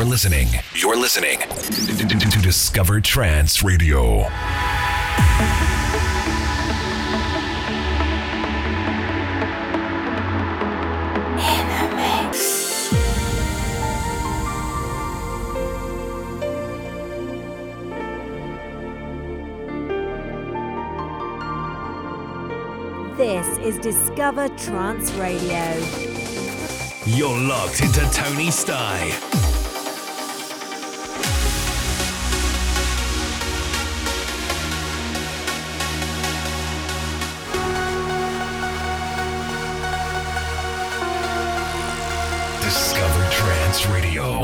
You're listening. You're listening to Discover Trance Radio. This is Discover Trance Radio. You're locked into Tony Sty. Radio.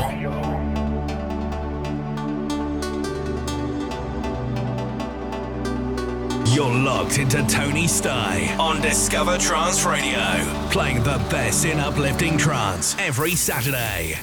You're locked into Tony Sty on Discover Trance Radio, playing the best in uplifting trance every Saturday.